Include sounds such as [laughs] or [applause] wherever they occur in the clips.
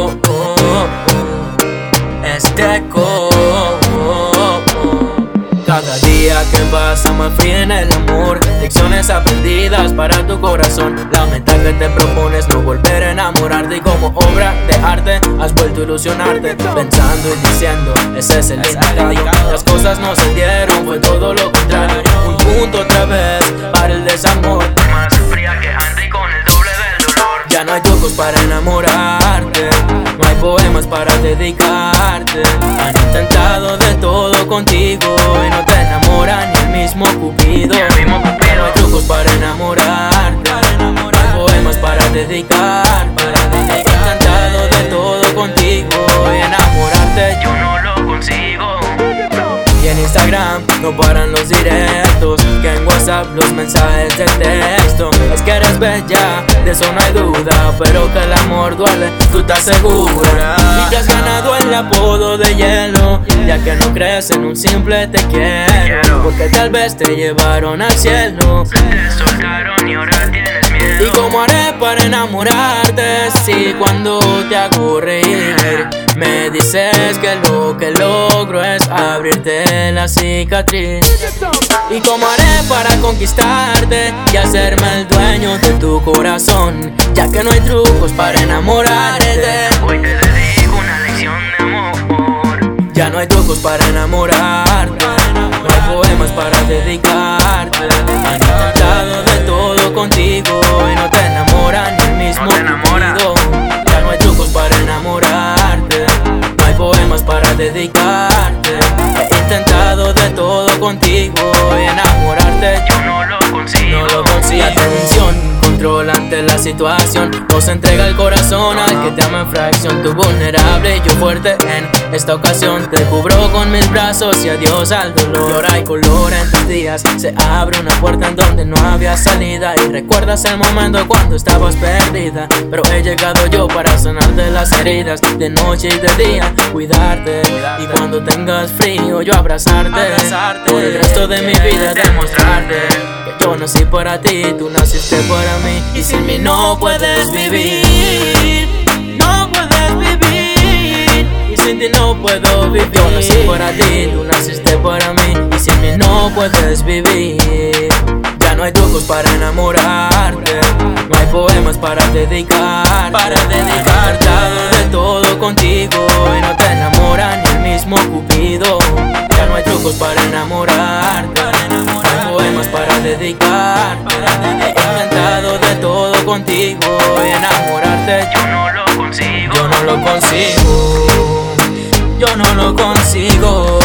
Oh, oh, oh, este. Cada día que pasa más fría en el amor. Lecciones aprendidas para tu corazón. La meta que te propones no volver a enamorarte. Y como obra de arte, has vuelto a ilusionarte. Pensando y diciendo, ese es el indicado. Las cosas no se dieron, fue todo lo contrario. Un punto otra vez para el desamor. Más fría que antes y con el doble del dolor. Ya no hay trucos para enamorar poemas para dedicarte. Han intentado de todo contigo y no te enamora no paran los directos. Que en WhatsApp los mensajes de texto. Es que eres bella, de eso no hay duda. Pero que el amor duele, tú estás segura. Y te has ganado el apodo de hielo. Ya que no crees en un simple te quiero. Porque tal vez te llevaron al cielo. Te soltaron y ahora tienes miedo. ¿Y cómo haré para enamorarte si cuando te hago reír me dices que lo que logro es abrirte la cicatriz? ¿Y cómo haré para conquistarte y hacerme el dueño de tu corazón? Ya que no hay trucos para enamorarte. Hoy te dedico una lección de amor. Ya no hay trucos para enamorarte, no hay poemas para dedicarte. Han intentado de todo contigo poemas situación. No se entrega el corazón al que te ama en fracción. Tú vulnerable y yo fuerte en esta ocasión. Te cubro con mis brazos y adiós al dolor. Llora y color en tus días. Se abre una puerta en donde no había salida. Y recuerdas el momento cuando estabas perdida. Pero he llegado yo para sanarte las heridas. De noche y de día, cuidarte. Y cuando tengas frío, yo abrazarte. Por el resto de mi vida, demostrarte. Que yo nací para ti, tú naciste para mí Y sin mí no puedes vivir No puedes vivir. Y sin ti no puedo vivir. Yo nací para ti, tú naciste para mí. Y sin mí no puedes vivir. Ya no hay trucos para enamorarte. No hay poemas para dedicar Para dedicar de todo contigo. Y no te enamora ni el mismo Cupido. Ya no hay trucos para enamorarte. No hay poemas para dedicar He intentado de todo contigo enamorarte Yo no lo consigo. yo no lo consigo, yo no lo consigo.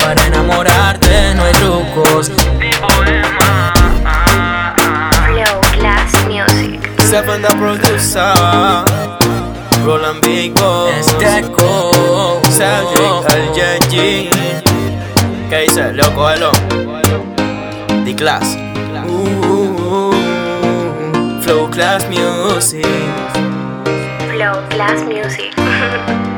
Para enamorarte no hay trucos. Mi poema. Flow Class Music. Seven the producer Roland Boss Esteco, Cedric LJG ¿Qué dice? Leo Coelho The Class Uh, Flow Class Music Flow Class Music. [laughs]